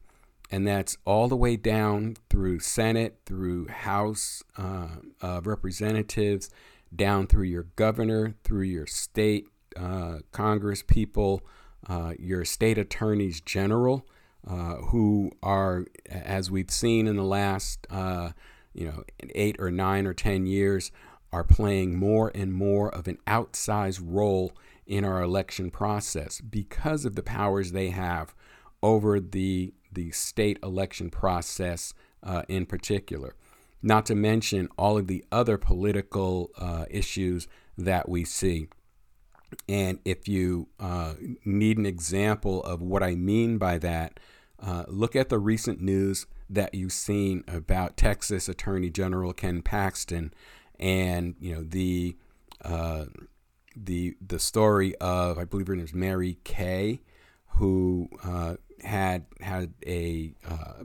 And that's all the way down through Senate, through House uh, Representatives, down through your governor, through your state uh, Congress people, uh, your state attorneys general, uh, who are, as we've seen in the last, you know, eight or nine or ten years, are playing more and more of an outsized role in our election process because of the powers they have over the the state election process uh, in particular. Not to mention all of the other political uh, issues that we see. And if you uh, need an example of what I mean by that, uh, look at the recent news that you've seen about Texas Attorney General Ken Paxton and you know the uh, the the story of I believe her name is Mary Kay, who uh, had had a uh,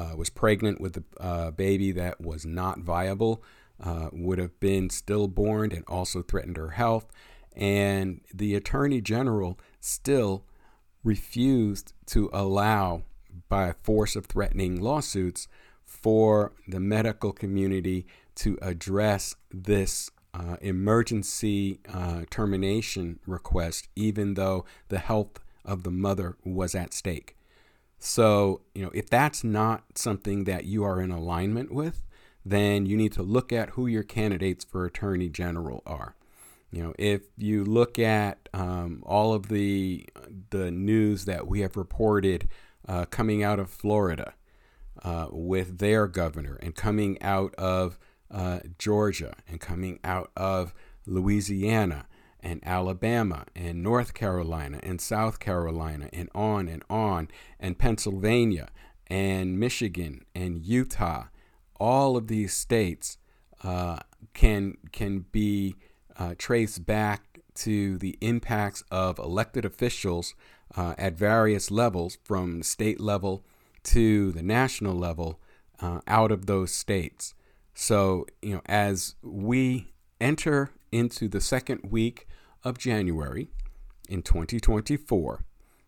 uh was pregnant with a uh, baby that was not viable, uh, would have been stillborn, and also threatened her health. And the attorney general still refused to allow, by force of threatening lawsuits, for the medical community to address this uh, emergency uh, termination request, even though the health of the mother was at stake. So, you know, if that's not something that you are in alignment with, then you need to look at who your candidates for attorney general are. You know, if you look at um, all of the the news that we have reported uh, coming out of Florida uh, with their governor, and coming out of uh, Georgia, and coming out of Louisiana, and Alabama, and North Carolina, and South Carolina, and on and on, and Pennsylvania, and Michigan, and Utah, all of these states uh, can can be uh, traced back to the impacts of elected officials uh, at various levels, from state level to the national level, uh, out of those states. So, you know, as we enter into the second week of January in 2024,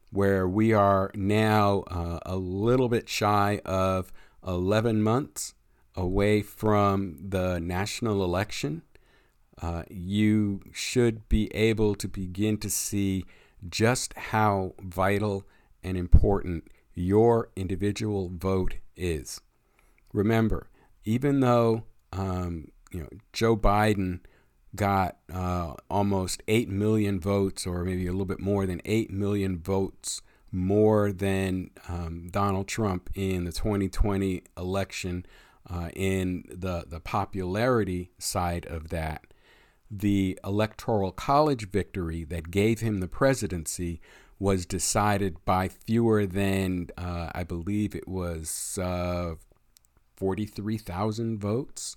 where we are now uh, a little bit shy of 11 months away from the national election, uh, you should be able to begin to see just how vital and important your individual vote is. Remember, even though um, you know Joe Biden got uh, almost eight million votes, or maybe a little bit more than eight million votes more than um, Donald Trump in the 2020 election, uh, in the the popularity side of that, the electoral college victory that gave him the presidency was decided by fewer than uh, I believe it was uh, forty three thousand votes.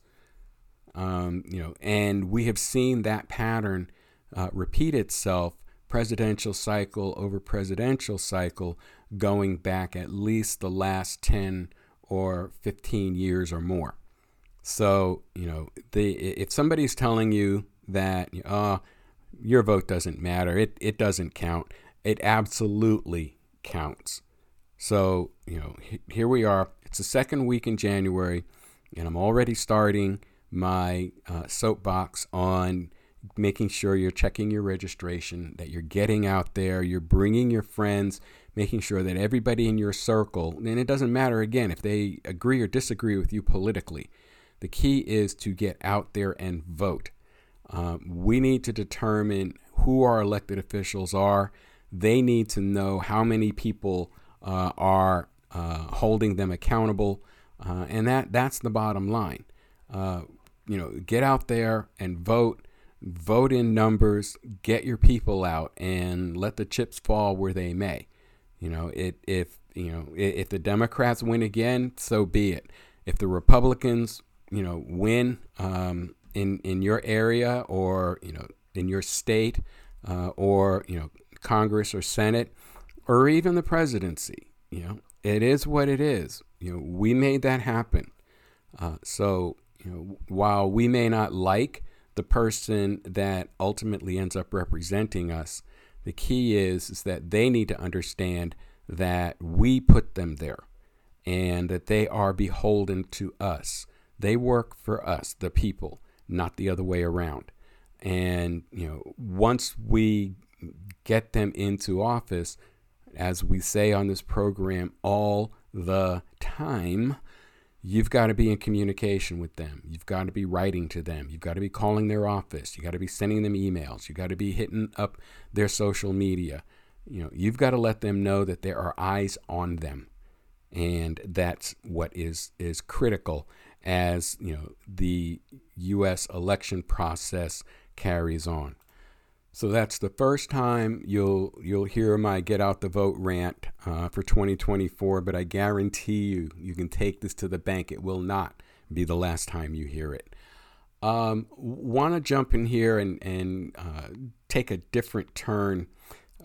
Um, you know, and we have seen that pattern uh, repeat itself presidential cycle over presidential cycle going back at least the last 10 or 15 years or more. So, you know, the, if somebody's telling you that uh, your vote doesn't matter, it, it doesn't count, it absolutely counts. So, you know, here we are. It's the second week in January, and I'm already starting my uh, soapbox on making sure you're checking your registration, that you're getting out there, you're bringing your friends, making sure that everybody in your circle, and it doesn't matter again if they agree or disagree with you politically, the key is to get out there and vote. Um, we need to determine who our elected officials are. They need to know how many people uh, are holding them accountable, uh, and that that's the bottom line. Uh, you know, get out there and vote. Vote in numbers. Get your people out, and let the chips fall where they may. You know, it, if you know if the Democrats win again, so be it. If the Republicans, you know, win, um, in in your area or you know in your state uh, or you know Congress or Senate or even the presidency. You know, it is what it is. You know, we made that happen. Uh, so you know, while we may not like the person that ultimately ends up representing us, the key is is that they need to understand that we put them there and that they are beholden to us. They work for us, the people not the other way around. And, you know, once we get them into office, as we say on this program all the time, you've got to be in communication with them. You've got to be writing to them. You've got to be calling their office. You've got to be sending them emails. You've got to be hitting up their social media. You know, you've got to let them know that there are eyes on them. And that's what is is critical as you know the U.S. election process carries on. So that's the first time you'll you'll hear my get out the vote rant uh, for 2024. But I guarantee you, you can take this to the bank. It will not be the last time you hear it. Um, Want to jump in here and and uh, take a different turn.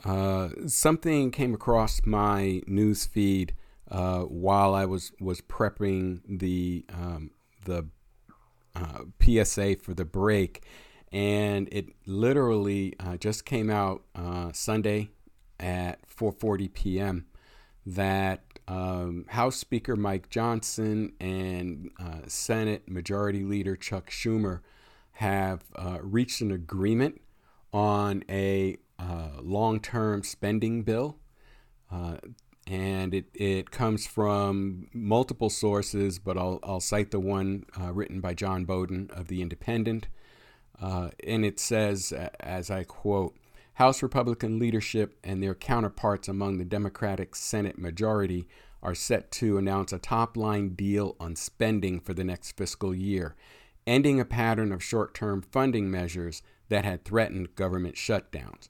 Uh, something came across my news feed uh, while I was was prepping the um, the uh, PSA for the break, and it literally uh, just came out uh, Sunday at 4:40 p.m. that um, House Speaker Mike Johnson and uh, Senate Majority Leader Chuck Schumer have uh, reached an agreement on a uh, long-term spending bill. Uh, and it, it comes from multiple sources, but I'll, I'll cite the one written by John Bowden of The Independent. Uh, and it says, as I quote, House Republican leadership and their counterparts among the Democratic Senate majority are set to announce a top line deal on spending for the next fiscal year, ending a pattern of short term funding measures that had threatened government shutdowns.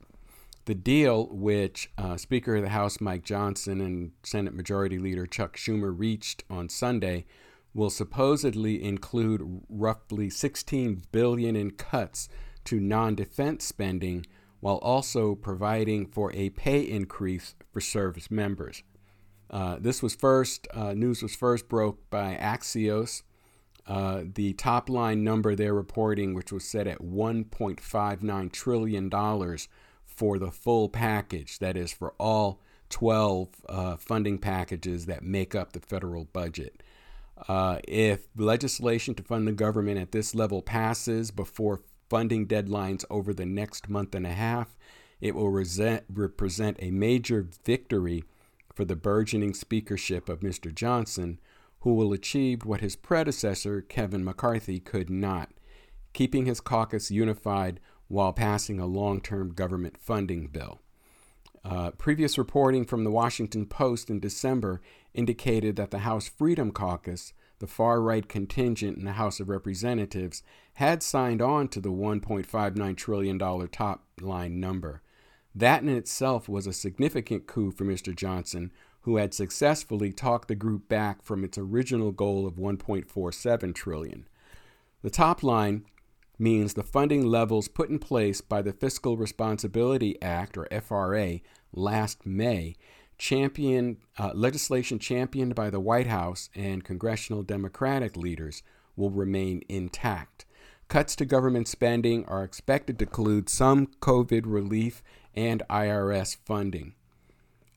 The deal, which uh, Speaker of the House Mike Johnson and Senate Majority Leader Chuck Schumer reached on Sunday, will supposedly include roughly 16 billion in cuts to non-defense spending while also providing for a pay increase for service members. Uh, this was first uh, news was first broke by Axios. Uh, the top line number they're reporting, which was set at 1.59 trillion dollars for the full package, that is for all 12 uh, funding packages that make up the federal budget. Uh, if legislation to fund the government at this level passes before funding deadlines over the next month and a half, it will resent, represent a major victory for the burgeoning speakership of Mr. Johnson, who will achieve what his predecessor, Kevin McCarthy, could not keeping his caucus unified while passing a long term government funding bill. Uh, previous reporting from the Washington Post in December indicated that the House Freedom Caucus, the far right contingent in the House of Representatives, had signed on to the $1.59 trillion top line number. That in itself was a significant coup for Mr. Johnson, who had successfully talked the group back from its original goal of 1.47 trillion. The top line means the funding levels put in place by the Fiscal Responsibility Act, or FRA, last May, champion, uh, legislation championed by the White House and congressional Democratic leaders, will remain intact. Cuts to government spending are expected to include some COVID relief and IRS funding.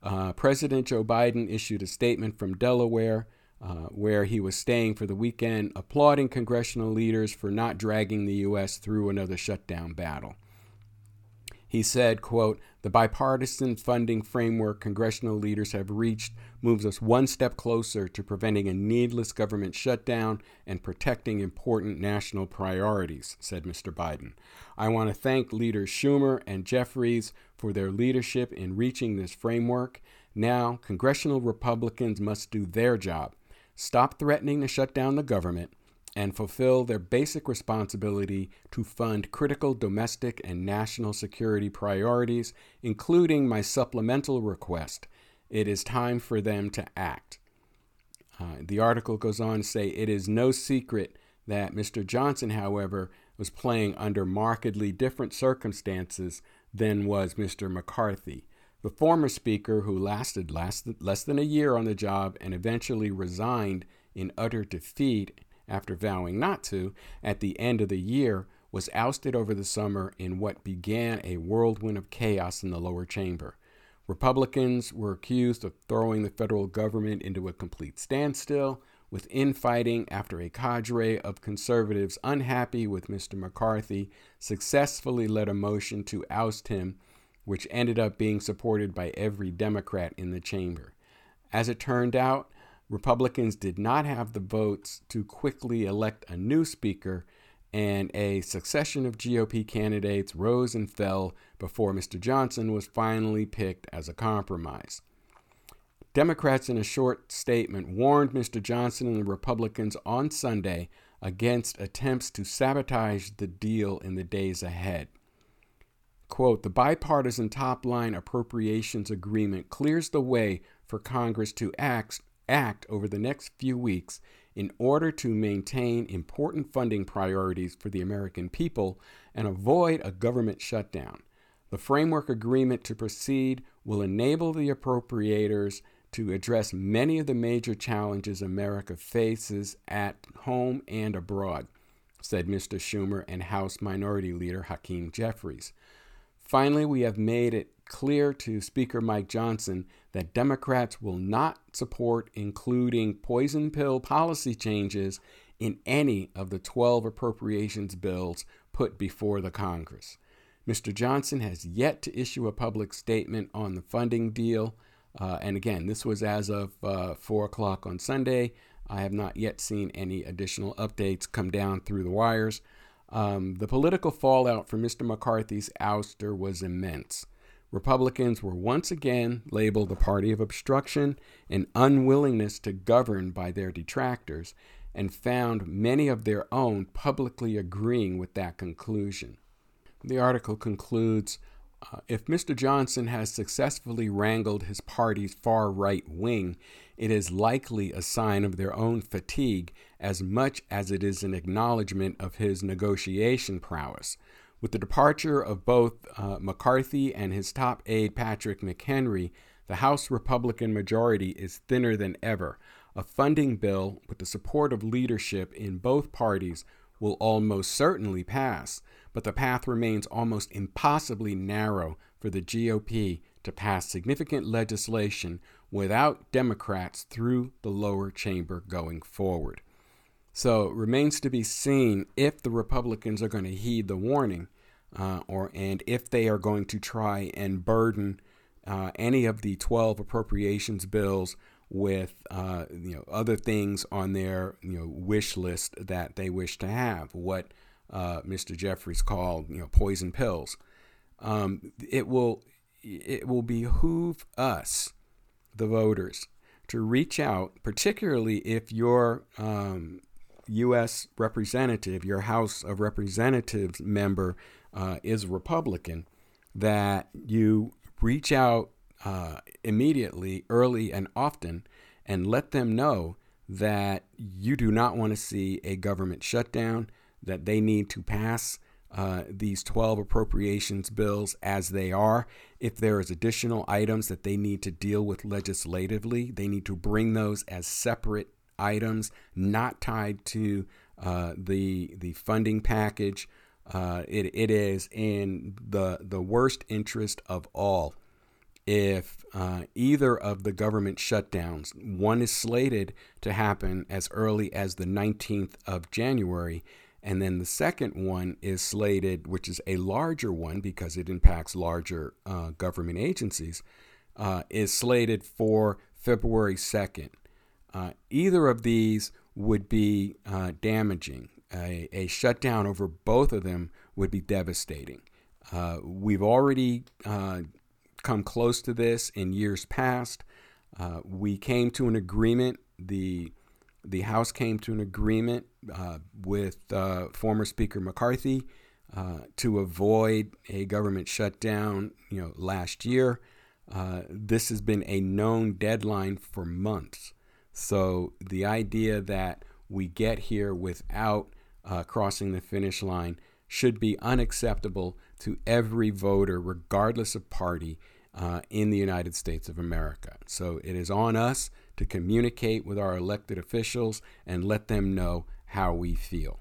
Uh, President Joe Biden issued a statement from Delaware uh, where he was staying for the weekend, applauding congressional leaders for not dragging the U.S. through another shutdown battle. He said, quote, the bipartisan funding framework congressional leaders have reached moves us one step closer to preventing a needless government shutdown and protecting important national priorities, said Mr. Biden. I want to thank leaders Schumer and Jeffries for their leadership in reaching this framework. Now, congressional Republicans must do their job stop threatening to shut down the government, and fulfill their basic responsibility to fund critical domestic and national security priorities, including my supplemental request. It is time for them to act. Uh, the article goes on to say it is no secret that Mr. Johnson, however, was playing under markedly different circumstances than was Mr. McCarthy. The former speaker, who lasted less than a year on the job and eventually resigned in utter defeat after vowing not to, at the end of the year, was ousted over the summer in what began a whirlwind of chaos in the lower chamber. Republicans were accused of throwing the federal government into a complete standstill, with infighting after a cadre of conservatives unhappy with Mr. McCarthy successfully led a motion to oust him which ended up being supported by every Democrat in the chamber. As it turned out, Republicans did not have the votes to quickly elect a new speaker, and a succession of GOP candidates rose and fell before Mr. Johnson was finally picked as a compromise. Democrats, in a short statement, warned Mr. Johnson and the Republicans on Sunday against attempts to sabotage the deal in the days ahead. Quote, the bipartisan top line appropriations agreement clears the way for Congress to act, act over the next few weeks in order to maintain important funding priorities for the American people and avoid a government shutdown. The framework agreement to proceed will enable the appropriators to address many of the major challenges America faces at home and abroad, said Mr. Schumer and House Minority Leader Hakeem Jeffries. Finally, we have made it clear to Speaker Mike Johnson that Democrats will not support including poison pill policy changes in any of the 12 appropriations bills put before the Congress. Mr. Johnson has yet to issue a public statement on the funding deal. Uh, and again, this was as of uh, 4 o'clock on Sunday. I have not yet seen any additional updates come down through the wires. Um, the political fallout for Mr. McCarthy's ouster was immense. Republicans were once again labeled the party of obstruction and unwillingness to govern by their detractors, and found many of their own publicly agreeing with that conclusion. The article concludes uh, if Mr. Johnson has successfully wrangled his party's far right wing, it is likely a sign of their own fatigue as much as it is an acknowledgement of his negotiation prowess. With the departure of both uh, McCarthy and his top aide Patrick McHenry, the House Republican majority is thinner than ever. A funding bill with the support of leadership in both parties will almost certainly pass, but the path remains almost impossibly narrow for the GOP to pass significant legislation without Democrats through the lower chamber going forward. So it remains to be seen if the Republicans are going to heed the warning, uh, or and if they are going to try and burden uh, any of the 12 appropriations bills with uh, you know other things on their you know wish list that they wish to have. What uh, Mr. Jeffries called you know poison pills. Um, it will it will behoove us the voters to reach out, particularly if your um, U.S. representative, your House of Representatives member uh, is Republican, that you reach out uh, immediately, early, and often, and let them know that you do not want to see a government shutdown, that they need to pass uh, these 12 appropriations bills as they are. If there is additional items that they need to deal with legislatively, they need to bring those as separate items, not tied to uh, the the funding package. Uh, it, it is in the the worst interest of all if uh, either of the government shutdowns, one is slated to happen as early as the 19th of January, and then the second one is slated, which is a larger one because it impacts larger uh, government agencies, uh, is slated for February 2nd. Uh, either of these would be uh, damaging. A, a, shutdown over both of them would be devastating. Uh, we've already uh, come close to this in years past. we came to an agreement. The the House came to an agreement uh, with uh, former Speaker McCarthy uh, to avoid a government shutdown. You know, last year, uh, this has been a known deadline for months. So the idea that we get here without uh, crossing the finish line should be unacceptable to every voter, regardless of party, uh, in the United States of America. So it is on us to communicate with our elected officials and let them know how we feel.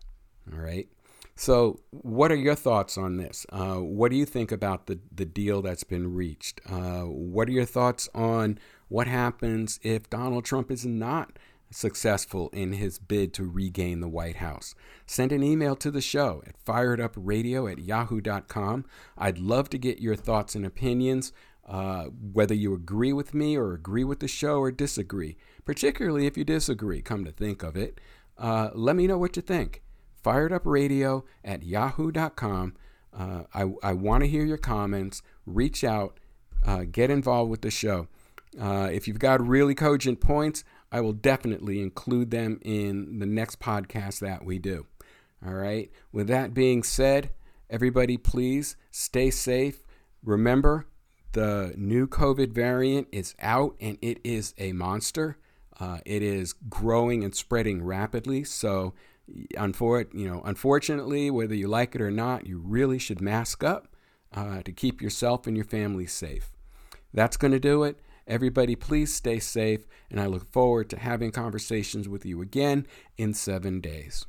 All right. So, what are your thoughts on this? Uh, what do you think about the, the deal that's been reached? Uh, what are your thoughts on what happens if Donald Trump is not successful in his bid to regain the White House? Send an email to the show at firedupradio at yahoo.com. I'd love to get your thoughts and opinions. Uh, whether you agree with me or agree with the show or disagree, particularly if you disagree, come to think of it, uh, let me know what you think. Fired Up Radio at yahoo.com. Uh, I, I want to hear your comments. Reach out, uh, get involved with the show. Uh, if you've got really cogent points, I will definitely include them in the next podcast that we do. All right. With that being said, everybody, please stay safe. Remember, the new COVID variant is out and it is a monster. Uh, it is growing and spreading rapidly. So, unfor- you know, unfortunately, whether you like it or not, you really should mask up uh, to keep yourself and your family safe. That's going to do it. Everybody, please stay safe, and I look forward to having conversations with you again in seven days.